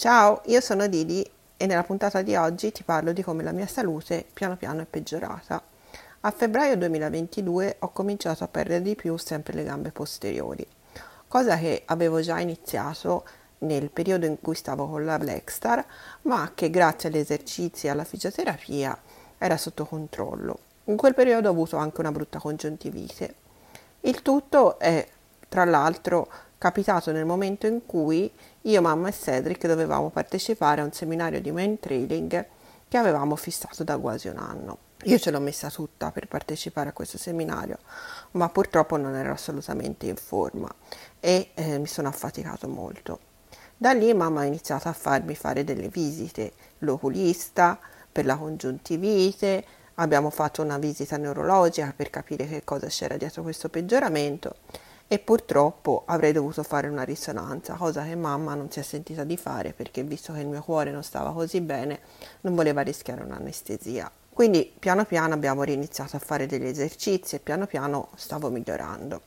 Ciao, io sono Didi e nella puntata di oggi ti parlo di come la mia salute piano piano è peggiorata. A febbraio 2022 ho cominciato a perdere di più sempre le gambe posteriori, cosa che avevo già iniziato nel periodo in cui stavo con la Blackstar, ma che grazie agli esercizi e alla fisioterapia era sotto controllo. In quel periodo ho avuto anche una brutta congiuntivite. Il tutto è, tra l'altro, capitato nel momento in cui io, mamma e Cedric dovevamo partecipare a un seminario di main trailing che avevamo fissato da quasi un anno. Io ce l'ho messa tutta per partecipare a questo seminario, ma purtroppo non ero assolutamente in forma e eh, mi sono affaticato molto. Da lì mamma ha iniziato a farmi fare delle visite, l'oculista per la congiuntivite, abbiamo fatto una visita neurologica per capire che cosa c'era dietro questo peggioramento e purtroppo avrei dovuto fare una risonanza, cosa che mamma non si è sentita di fare perché visto che il mio cuore non stava così bene non voleva rischiare un'anestesia. Quindi piano piano abbiamo riniziato a fare degli esercizi e piano piano stavo migliorando.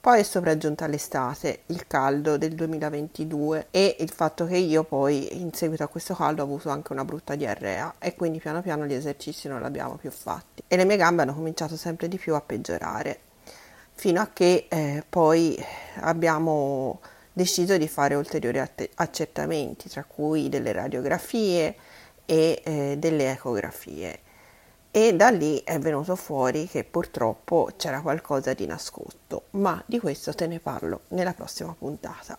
Poi è sopraggiunta l'estate, il caldo del 2022 e il fatto che io poi in seguito a questo caldo ho avuto anche una brutta diarrea e quindi piano piano gli esercizi non li abbiamo più fatti e le mie gambe hanno cominciato sempre di più a peggiorare fino a che eh, poi abbiamo deciso di fare ulteriori accertamenti, tra cui delle radiografie e eh, delle ecografie. E da lì è venuto fuori che purtroppo c'era qualcosa di nascosto, ma di questo te ne parlo nella prossima puntata.